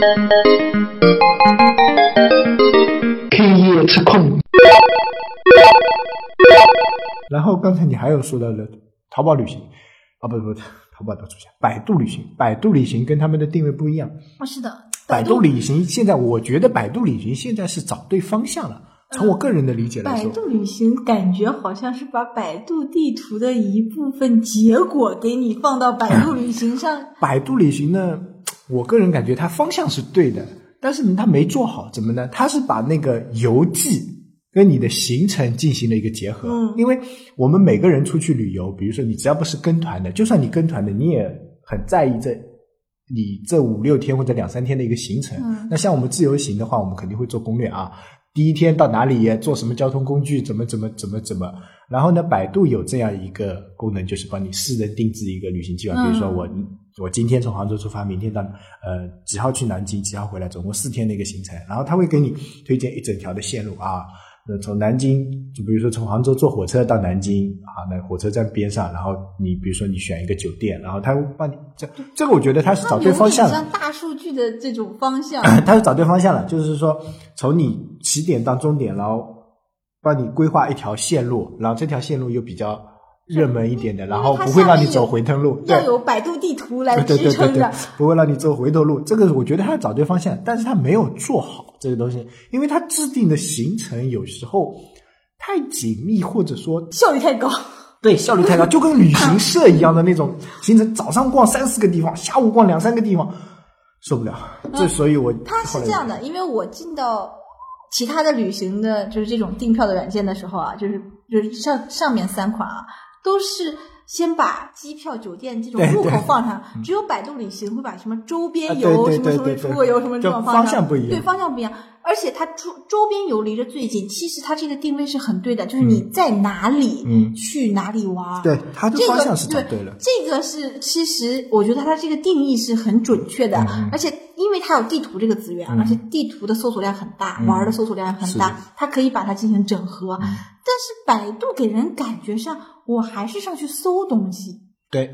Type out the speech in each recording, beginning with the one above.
K 夜吃空。然后刚才你还有说到了淘宝旅行啊，不不不，淘宝的出现，百度旅行，百度旅行跟他们的定位不一样。啊，是的，百度旅行现在，我觉得百度旅行现在是找对方向了。从我个人的理解来说，百度旅行感觉好像是把百度地图的一部分结果给你放到百度旅行上。百度旅行呢，我个人感觉它方向是对的，但是呢，它没做好，怎么呢？它是把那个游记跟你的行程进行了一个结合。嗯因为我们每个人出去旅游，比如说你只要不是跟团的，就算你跟团的，你也很在意这你这五六天或者两三天的一个行程。嗯那像我们自由行的话，我们肯定会做攻略啊。第一天到哪里，坐什么交通工具，怎么怎么怎么怎么。然后呢，百度有这样一个功能，就是帮你私人定制一个旅行计划。嗯比如说我我今天从杭州出发，明天到呃几号去南京，几号回来，总共四天的一个行程。然后他会给你推荐一整条的线路啊。那从南京，就比如说从杭州坐火车到南京啊，那火车站边上，然后你比如说你选一个酒店，然后他会帮你这这个我觉得他是找对方向了。像大数据的这种方向。他是找对方向了，就是说从你起点到终点，然后帮你规划一条线路，然后这条线路又比较热门一点的，然后不会让你走回头路，对要有百度地图来对对对对对支撑着。，不会让你走回头路。这个我觉得他找对方向，但是他没有做好这个东西，因为他制定的行程有时候太紧密，或者说效率太高。对效率太高，就跟旅行社一样的那种行程，早上逛三四个地方，下午逛两三个地方，受不了。这所以我它后来是这样的，因为我进到其他的旅行的，就是这种订票的软件的时候啊，就是就是上上面三款啊，都是先把机票、酒店这种入口对。对放上，只有百度旅行会把什么周边啊游、什么什么出国游什么这就种放上，方向不一样。对方向不一样。而且它周周边游离着最近，其实它这个定位是很对的，就是你在哪里，嗯。去哪里玩，对它的这个方向是找对了。这个是其实我觉得它这个定义是很准确的，嗯。而且因为它有地图这个资源，嗯。而且地图的搜索量很大，嗯。玩的搜索量很大它可以把它进行整合。嗯。但是百度给人感觉上，我还是上去搜东西，对，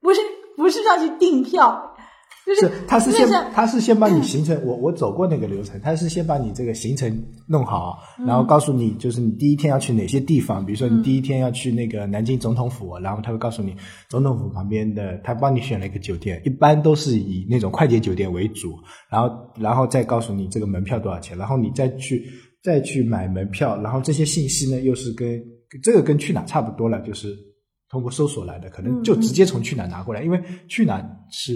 不是不是上去订票，就是是他是先他是先把你行程，我我走过那个流程，他是先把你这个行程弄好，嗯然后告诉你就是你第一天要去哪些地方，比如说你第一天要去那个南京总统府，然后他会告诉你总统府旁边的，他帮你选了一个酒店，一般都是以那种快捷酒店为主，然后然后再告诉你这个门票多少钱，然后你再去再去买门票，然后这些信息呢又是跟这个跟去哪差不多了，就是通过搜索来的，可能就直接从去哪拿过来，因为去哪是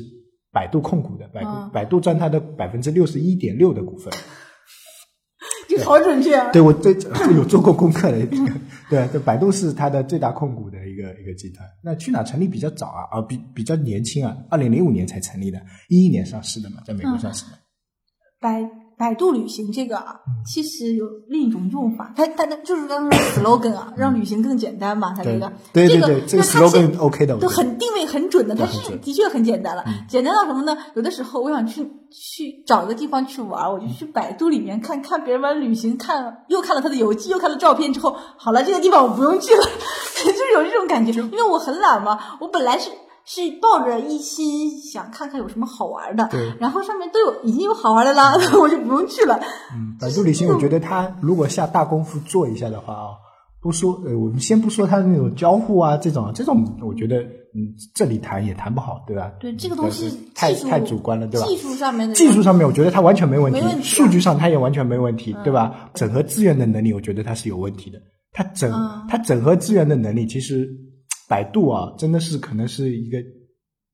百度控股的，百度、嗯百度占它的百分之六十一点六的股份。你好准确啊。对我这这有做过功课的，这个对，这百度是它的最大控股的一个一个集团。那去哪成立比较早啊，啊比比较年轻啊，二零零五年才成立的，一一年上市的嘛，在美国上市的。百百度旅行这个啊，嗯。其实有另一种用法，它它它就是刚刚说 slogan 啊，让旅行更简单嘛，它这个。嗯对对这个 slogan OK 的，都很定位很准的，它是的确很简单了。简单到什么呢？有的时候我想去去找一个地方去玩，我就去百度里面看看别人玩旅行，看又看了他的游记，又看了照片之后，好了，这个地方我不用去了，就是有这种感觉。因为我很懒嘛，我本来是是抱着一心想看看有什么好玩的，对然后上面都有已经有好玩的啦，我就不用去了。嗯，百度旅行，我觉得它如果下大功夫做一下的话啊，不说呃，我们先不说它的那种交互啊，这种这种，我觉得嗯，这里谈也谈不好，对吧？对这个东西太太主观了，对吧？技术上面的技术上面，我觉得它完全没问题，问题啊数据上它也完全没问题，对吧？整合资源的能力，我觉得它是有问题的。它整、嗯它整合资源的能力，其实百度啊，真的是可能是一个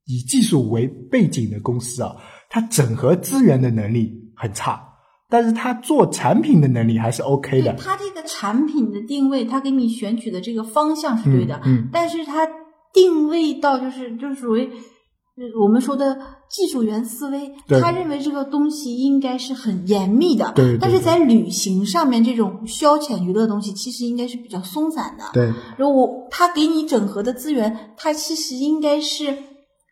以技术为背景的公司啊，它整合资源的能力很差，但是它做产品的能力还是 OK 的。对它这个产品的定位，它给你选取的这个方向是对的，嗯嗯但是它定位到就是就是属于呃我们说的技术员思维，他认为这个东西应该是很严密的，对对但是在旅行上面这种消遣娱乐的东西，其实应该是比较松散的。对，如果他给你整合的资源，他其实应该是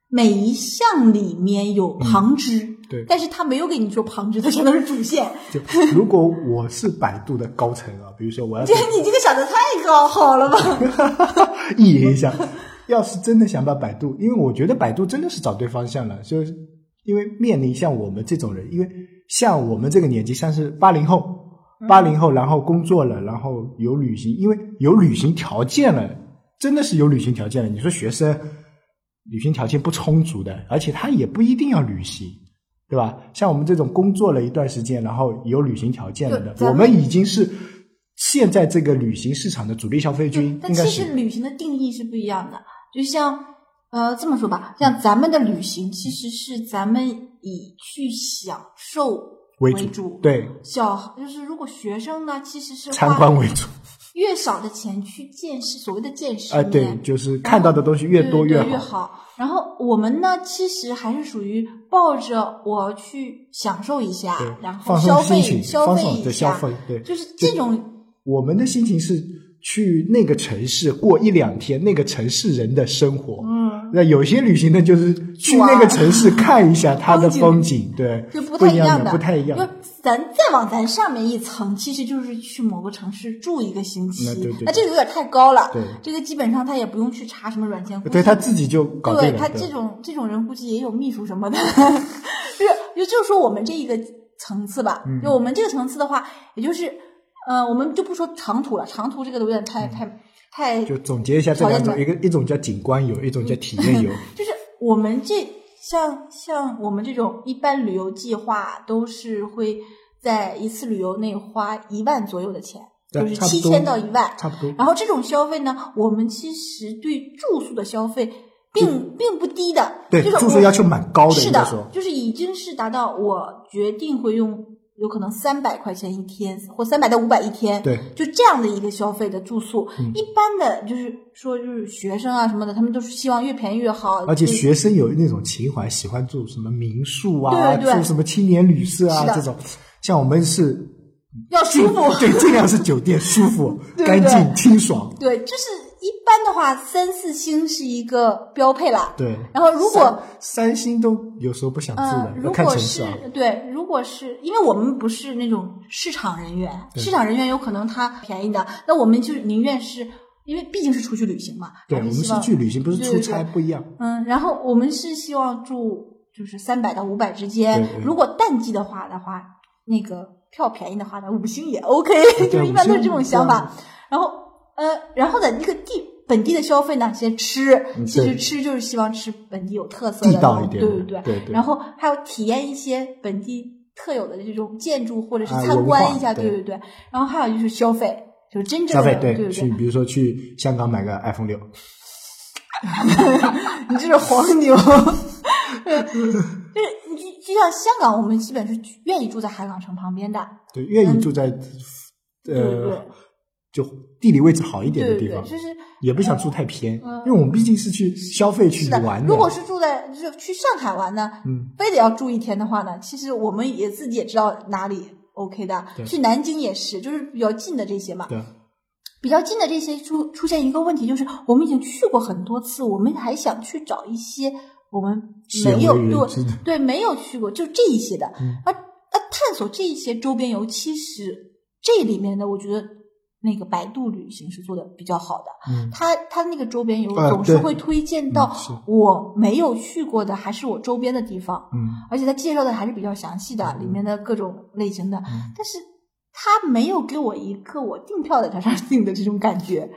每一项里面有旁支，嗯对但是他没有给你说旁支，他全都是主线。就如果我是百度的高层啊，比如说我要这 你这个想的太高好了吧？意淫一下。要是真的想把百度，因为我觉得百度真的是找对方向了，就是因为面临像我们这种人，因为像我们这个年纪，像是八零后，八零后，然后工作了，然后有旅行，因为有旅行条件了，真的是有旅行条件了。你说学生旅行条件不充足的，而且他也不一定要旅行，对吧？像我们这种工作了一段时间，然后有旅行条件了的，我们已经是现在这个旅行市场的主力消费军，但其实旅行的定义是不一样的，就像呃这么说吧，像咱们的旅行其实是咱们以去享受为主，对，小就是如果学生呢，其实是参观为主。越少的钱去见识，所谓的见识啊，对，就是看到的东西越多越好。然后我们呢，其实还是属于抱着我去享受一下，然后消费消费一下，对，就是这种。我们的心情是去那个城市过一两天，那个城市人的生活。嗯，那有些旅行呢，就是去那个城市看一下它的风景，对，就不太一样的，不太一样。咱再往咱上面一层，其实就是去某个城市住一个星期，那这个有点太高了。对，这个基本上他也不用去查什么软件，对他自己就搞定了。对他这种这种人估计也有秘书什么的，就是也就是说我们这一个层次吧，就我们这个层次的话，也就是呃，我们就不说长途了，长途这个有点太太太。就总结一下这两种，一个一种叫景观游，一种叫体验游。就是我们这。像像我们这种一般旅游计划，都是会在一次旅游内花一万左右的钱，就是七千到一万，差不多。然后这种消费呢，我们其实对住宿的消费并并不低的，对住宿要求蛮高的，是的，就是已经是达到我决定会用。有可能三百块钱一天，或三百到五百一天，对，就这样的一个消费的住宿。一般的就是说，就是学生啊什么的，他们都是希望越便宜越好。而且学生有那种情怀，喜欢住什么民宿啊，住什么青年旅社啊这种。像我们是要舒服，对，尽量是酒店舒服、干净、清爽。对，就是。一般的话，三四星是一个标配了。对。然后，如果三星都有时候不想住的，如果是对，如果是因为我们不是那种市场人员，市场人员有可能他便宜的，那我们就宁愿是因为毕竟是出去旅行嘛。对，我们是去旅行，不是出差，不一样。嗯，然后我们是希望住就是三百到五百之间。如果淡季的话的话，那个票便宜的话呢，五星也 OK，就是一般都是这种想法。然后。呃，然后呢，一个地本地的消费呢，先吃，其实吃就是希望吃本地有特色的，对对对对。然后还有体验一些本地特有的这种建筑，或者是参观一下，对对对。然后还有就是消费，就是真正的对对。去比如说去香港买个 iPhone 六，你这是黄牛。就是你就就像香港，我们基本是愿意住在海港城旁边的，对，愿意住在呃。就地理位置好一点的地方，就是也不想住太偏，因为我们毕竟是去消费去玩的。如果是住在就是去上海玩呢，嗯，非得要住一天的话呢，其实我们也自己也知道哪里 OK 的。去南京也是，就是比较近的这些嘛。对，比较近的这些出出现一个问题，就是我们已经去过很多次，我们还想去找一些我们没有对对没有去过，就这一些的。而而探索这一些周边游，其实这里面的我觉得。那个百度旅行是做的比较好的，嗯，他他那个周边游总是会推荐到我没有去过的，还是我周边的地方，嗯，而且他介绍的还是比较详细的，里面的各种类型的，但是他没有给我一个我订票在他上订的这种感觉，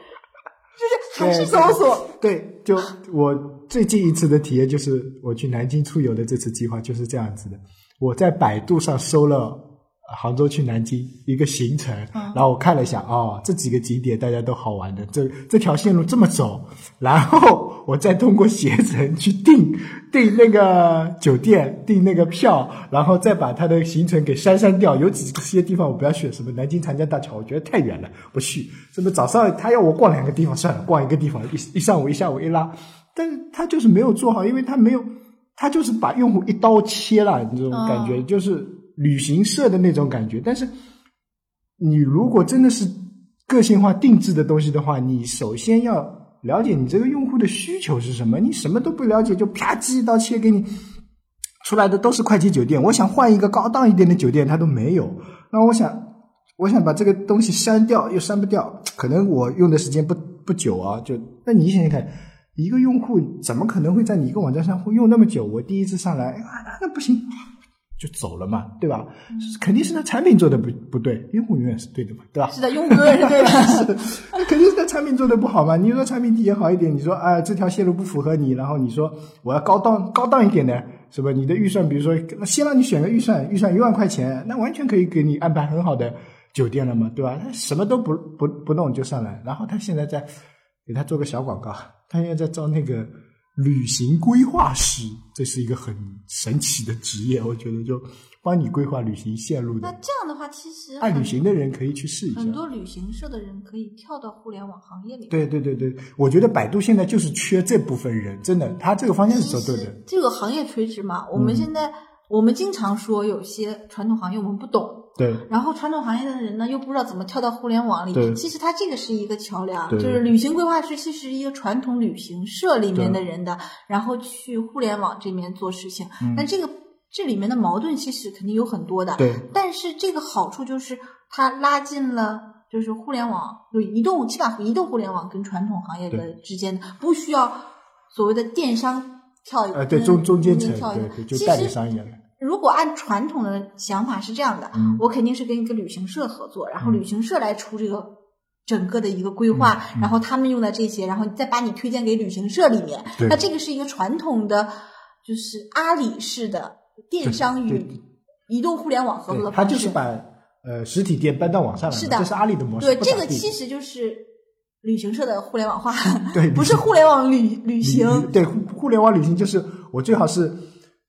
就是还是搜索，对，就我最近一次的体验就是我去南京出游的这次计划就是这样子的，我在百度上搜了。杭州去南京一个行程，然后我看了一下，哦，这几个景点大家都好玩的，这这条线路这么走，然后我再通过携程去订订那个酒店，订那个票，然后再把它的行程给删删掉。有几些地方我不要去，什么南京长江大桥，我觉得太远了，不去。什么早上他要我逛两个地方，算了，逛一个地方，一一上午一下午一拉，但是他就是没有做好，因为他没有，他就是把用户一刀切了，你这种感觉就是。旅行社的那种感觉，但是你如果真的是个性化定制的东西的话，你首先要了解你这个用户的需求是什么。你什么都不了解，就啪叽一刀切给你出来的都是快捷酒店。我想换一个高档一点的酒店，它都没有。那我想，我想把这个东西删掉，又删不掉。可能我用的时间不不久啊，就那你想想看，一个用户怎么可能会在你一个网站上会用那么久？我第一次上来，啊，那那不行，就走了嘛，对吧？肯定是他产品做的不不对，用户永远是对的嘛，对吧？是的，用户永远是对的。是，那肯定是他产品做的不好嘛。你说产品体验好一点，你说啊这条线路不符合你，然后你说我要高档高档一点的，是吧？你的预算，比如说先让你选个预算，预算一万块钱，那完全可以给你安排很好的酒店了嘛，对吧？他什么都不不不弄就上来，然后他现在在给他做个小广告，他现在在招那个旅行规划师，这是一个很神奇的职业，我觉得就帮你规划旅行线路那。这样的话，其实爱旅行的人可以去试一下。很多旅行社的人可以跳到互联网行业里。，对对对对，我觉得百度现在就是缺这部分人，真的，他这个方向是对的。这个行业垂直嘛，我们嗯现在我们经常说有些传统行业我们不懂，对然后传统行业的人呢又不知道怎么跳到互联网对里。其实它这个是一个桥梁，就是旅行规划师其实是一个传统旅行社里面的人的，然后去互联网这边做事情。嗯但这个这里面的矛盾其实肯定有很多的。对但是这个好处就是它拉近了。就是互联网，就移动，起码移动互联网跟传统行业的之间的不需要所谓的电商跳一呃，对中中间层，跳一个对对，就其代理实商一样的。如果按传统的想法是这样的，嗯我肯定是跟一个旅行社合作，然后嗯旅行社来出这个整个的一个规划，然后他们用的这些，然后再把你推荐给旅行社里面。对那这个是一个传统的，就是阿里式的电商与移动互联网合作的方式。就是把呃实体店搬到网上来，是的这是阿里的模式。对，这个其实就是旅行社的互联网化，对不是互联网旅旅行。对互互联网旅行就是我最好是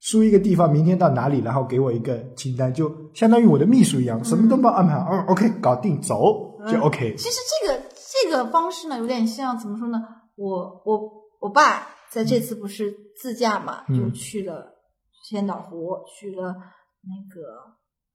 输一个地方，明天到哪里，然后给我一个清单，就相当于我的秘书一样，什么都帮我安排好。嗯，OK，搞定，走就 OK。其实这个这个方式呢，有点像怎么说呢？我我我爸在这次不是自驾嘛，嗯就去了千岛湖，去了那个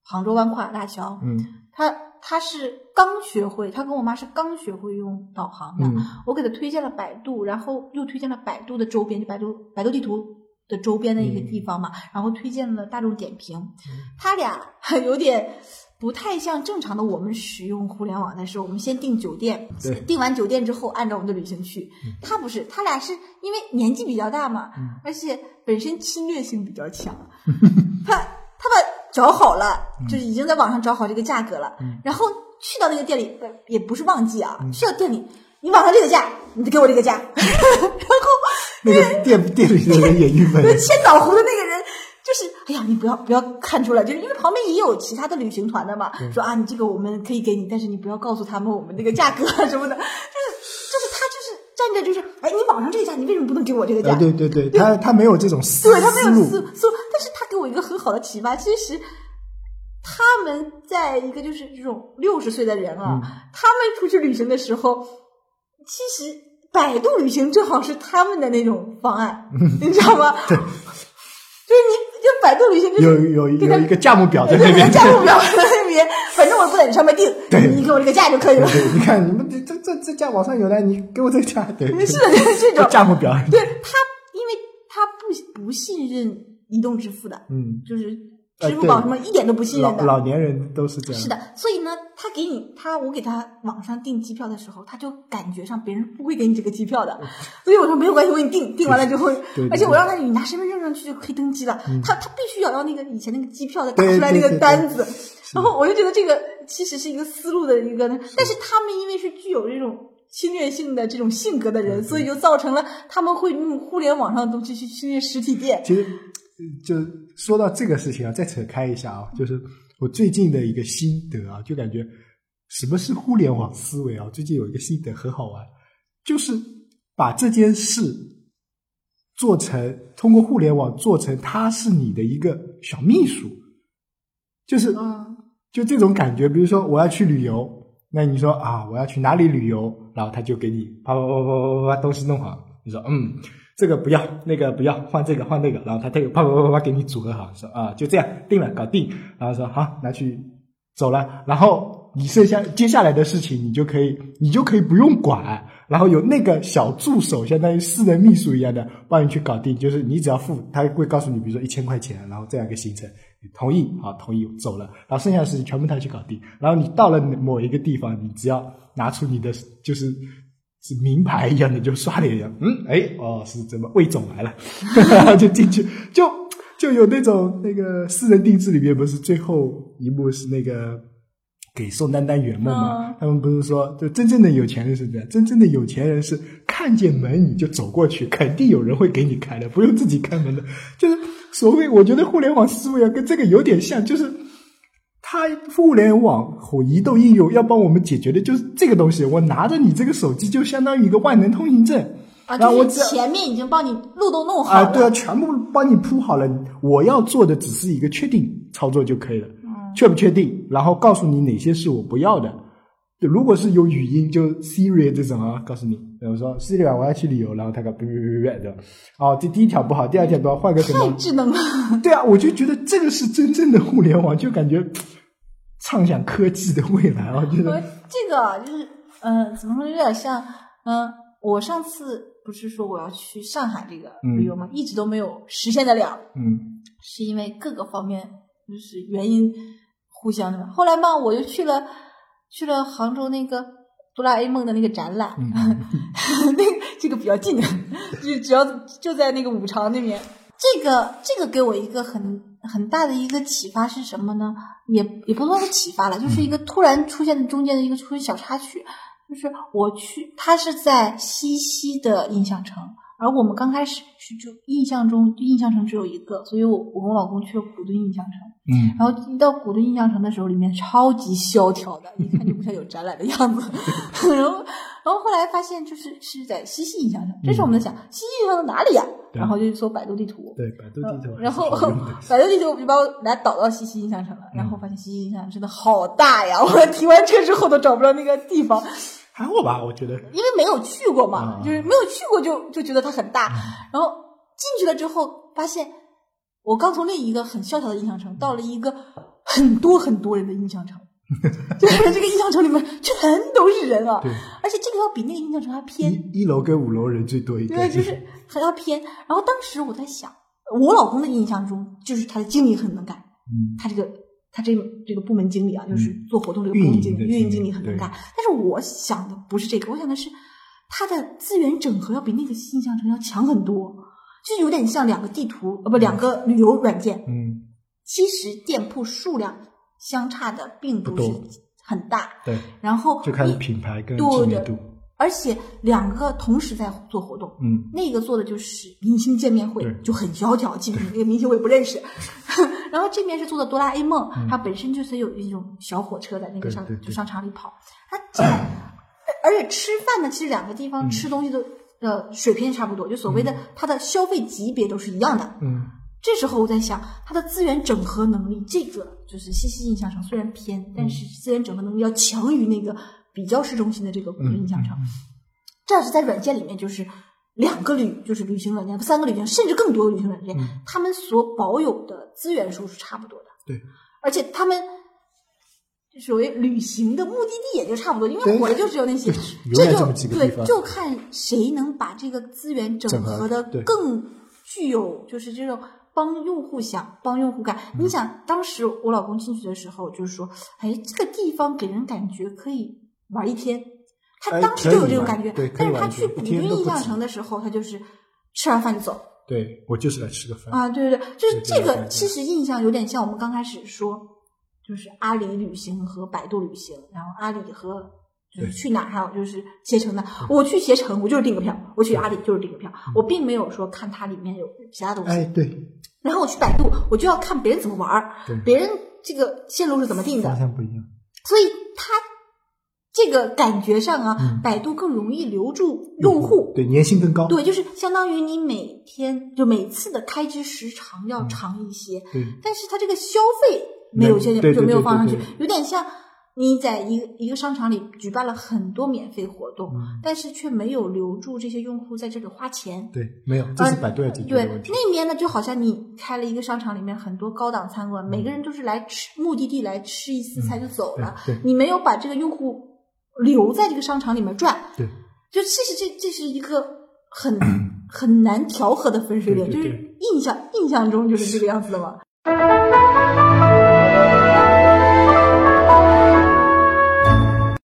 杭州湾跨海大桥。嗯他他是刚学会，他跟我妈是刚学会用导航的。嗯我给他推荐了百度，然后又推荐了百度的周边，就百度百度地图的周边的一个地方嘛，然后推荐了大众点评，他俩 有点不太像正常的我们使用互联网的时候，我们先订酒店，订完酒店之后按照我们的旅行去。他不是，他俩是因为年纪比较大嘛，嗯。而且本身侵略性比较强，他他把找好了，就是已经在网上找好这个价格了，嗯。然后去到那个店里，呃也不是旺季啊，去到店里，你网上这个价，你得给我这个价，然后那个店 店里的人也郁闷了。千岛湖的那个人。就是，哎呀，你不要不要看出来，就是因为旁边也有其他的旅行团的嘛，说啊，你这个我们可以给你，但是你不要告诉他们我们那个价格啊什么的，就是就是他就是站着就是，哎，你网上这个价，你为什么不能给我这个价？啊，对对对，他他没有这种思对他没有路思思路，但是他给我一个很好的启发。其实他们在一个就是这种六十岁的人啊，嗯他们出去旅行的时候，其实百度旅行正好是他们的那种方案，你知道吗？对就是你就百度旅行就是有有有一个价目表在对那边。价目表在那边，反正我不在你上面定，对你给我这个价就可以了。对，你看你们这这这这价网上有的，你给我这个价，对，是的，就是这种。价目表。对他，因为他不不信任移动支付的，嗯，就是呃支付宝什么一点都不信任的。老老年人都是这样。是的，所以呢，他给你他我给他网上订机票的时候，他就感觉上别人不会给你这个机票的，所以我说没有关系，我给你订，订完了之后，而且我让他你拿身份证上去就可以登机了，他他必须要要那个以前那个机票的打出来那个单子，然后我就觉得这个其实是一个思路的一个，但是他们因为是具有这种。侵略性的这种性格的人，所以就造成了他们会用互联网上的东西去侵略实体店。其实呃就说到这个事情啊，再扯开一下啊，就是我最近的一个心得啊，就感觉什么是互联网思维啊？最近有一个心得很好玩，就是把这件事做成通过互联网做成他是你的一个小秘书，就是嗯就这种感觉。比如说我要去旅游，那你说啊我要去哪里旅游，然后他就给你啪啪啪啪啪啪东西弄好，你说嗯。这个不要，那个不要，换这个换那个，然后他这个啪啪啪啪啪给你组合好，说啊就这样定了，搞定，然后说好拿去走了，然后你剩下接下来的事情你就可以，你就可以不用管，然后有那个小助手，相当于私人秘书一样的帮你去搞定，就是你只要付，他会告诉你，比如说一千块钱，然后这样一个行程，你同意好同意走了，然后剩下的事情全部他去搞定，然后你到了某一个地方，你只要拿出你的就是。是名牌一样的，就刷脸一样，嗯，哎，哦，是怎么魏总来了，然 后就进去，就就有那种那个私人定制里面不是最后一幕是那个给宋丹丹圆梦嘛？嗯他们不是说，就真正的有钱人是这样，真正的有钱人是看见门你就走过去，肯定有人会给你开的，不用自己开门的。就是所谓，我觉得互联网思维啊，跟这个有点像，就是它互联网和移动应用要帮我们解决的就是这个东西。我拿着你这个手机，就相当于一个万能通行证。啊，然后我只就是前面已经帮你路都弄好了啊，了。对啊，全部帮你铺好了。我要做的只是一个确定操作就可以了，确不确定，然后告诉你哪些是我不要的。就如果是有语音，就 Siri 这种啊，告诉你，比如说 Siri 啊，我要去旅游，然后它个哔哔哔哔哔的，哦，这第一条不好，第二条不要，换个什太？智能了。对啊，我就觉得这个是真正的互联网，就感觉畅想科技的未来啊，觉我得这个啊就是，嗯、怎么说，有点像，嗯、我上次不是说我要去上海这个旅游嘛，一直都没有实现得了，嗯。是因为各个方面就是原因互相的嘛。后来嘛，我就去了去了杭州那个哆啦 A 梦的那个展览，嗯。那个这个比较近，就只要就在那个五常那边。这个这个给我一个很很大的一个启发是什么呢？也也不算是启发了，就是一个突然出现的中间的一个出现小插曲，就是我去，他是在西溪的印象城，而我们刚开始去就印象中印象城只有一个，所以我我跟我老公去了古墩印象城。嗯。然后一到古都印象城的时候，里面超级萧条的，一看就不像有展览的样子。然后，然后后来发现就是是在西溪印象城，这时候我们在想，西溪印象城哪里呀？对。然后就搜百度地图，对，百度地图然后 百度地图我就把我来导到西溪印象城了，然后发现西溪印象城真的好大呀！我停完车之后都找不着那个地方，还好吧，我觉得。因为没有去过嘛，嗯就是没有去过就就觉得它很大，然后进去了之后发现，我刚从另一个很萧条的印象城到了一个很多很多人的印象城，就是这个印象城里面全都是人啊对，而且这个要比那个印象城还偏，一一楼跟五楼人最多一点，对，就是还要偏。然后当时我在想，我老公的印象中就是他的经理很能干，嗯他这个他这个这个部门经理啊，就是做活动这个部门经理、运营经理很能干。但是我想的不是这个，我想的是他的资源整合要比那个印象城要强很多，就有点像两个地图呃不两个旅游软件，嗯，其实店铺数量相差的并不是很大，对，然后就看一品牌跟知名度，而且两个同时在做活动，嗯。那个做的就是明星见面会，就很萧条，基本上那个明星我也不认识。然后这边是做的哆啦 A 梦，它本身就是有一种小火车在那个商就商场里跑。它这样，而且吃饭呢，其实两个地嗯。方吃东西都呃水平差不多，就所谓的它的消费级别都是一样的。嗯这时候我在想，它的资源整合能力，这个就是西溪印象城虽然偏，但是资源整合能力要强于那个比较市中心的这个古镇印象城。这是在软件里面，就是两个旅，就是旅行软件，三个旅行，甚至更多的旅行软件，嗯他们所保有的资源数是差不多的。对，而且他们所谓旅行的目的地也就差不多，因为对火的就只有那些，这就对，就看谁能把这个资源整整合合的更具有就是这种帮用户想、帮用户干。嗯你想，当时我老公进去的时候，就是说，哎，这个地方给人感觉可以玩一天。他哎当时就有这种感觉，但是他去古墩印象城的时候，他就是吃完饭就走。对我就是来吃个饭，啊，对对对，就是这个其实印象有点像我们刚开始说，就是阿里旅行和百度旅行，然后阿里和就是去哪儿，还有就是携程的。我去携程，我就是订个票；我去阿里就是订个票，我并没有说看它里面有其他东西。哎对，然后我去百度，我就要看别人怎么玩儿，别人这个线路是怎么定的方，向不一样，所以它这个感觉上啊，嗯百度更容易留住用户。对粘性更高，对，就是相当于你每天就每次的开支时长要长一些，对但是它这个消费没有现就对对对没有放上去有点像你在一个一个商场里举办了很多免费活动，嗯但是却没有留住这些用户在这里花钱。对，没有，这是百度要解决对的问题，那边呢，就好像你开了一个商场，里面很多高档餐馆，每个人都是来吃目的地来吃一次菜就走了，你没有把这个用户留在这个商场里面转，对，就其实这这是一个很 很难调和的分水岭，对对就是印象印象中就是这个样子的嘛。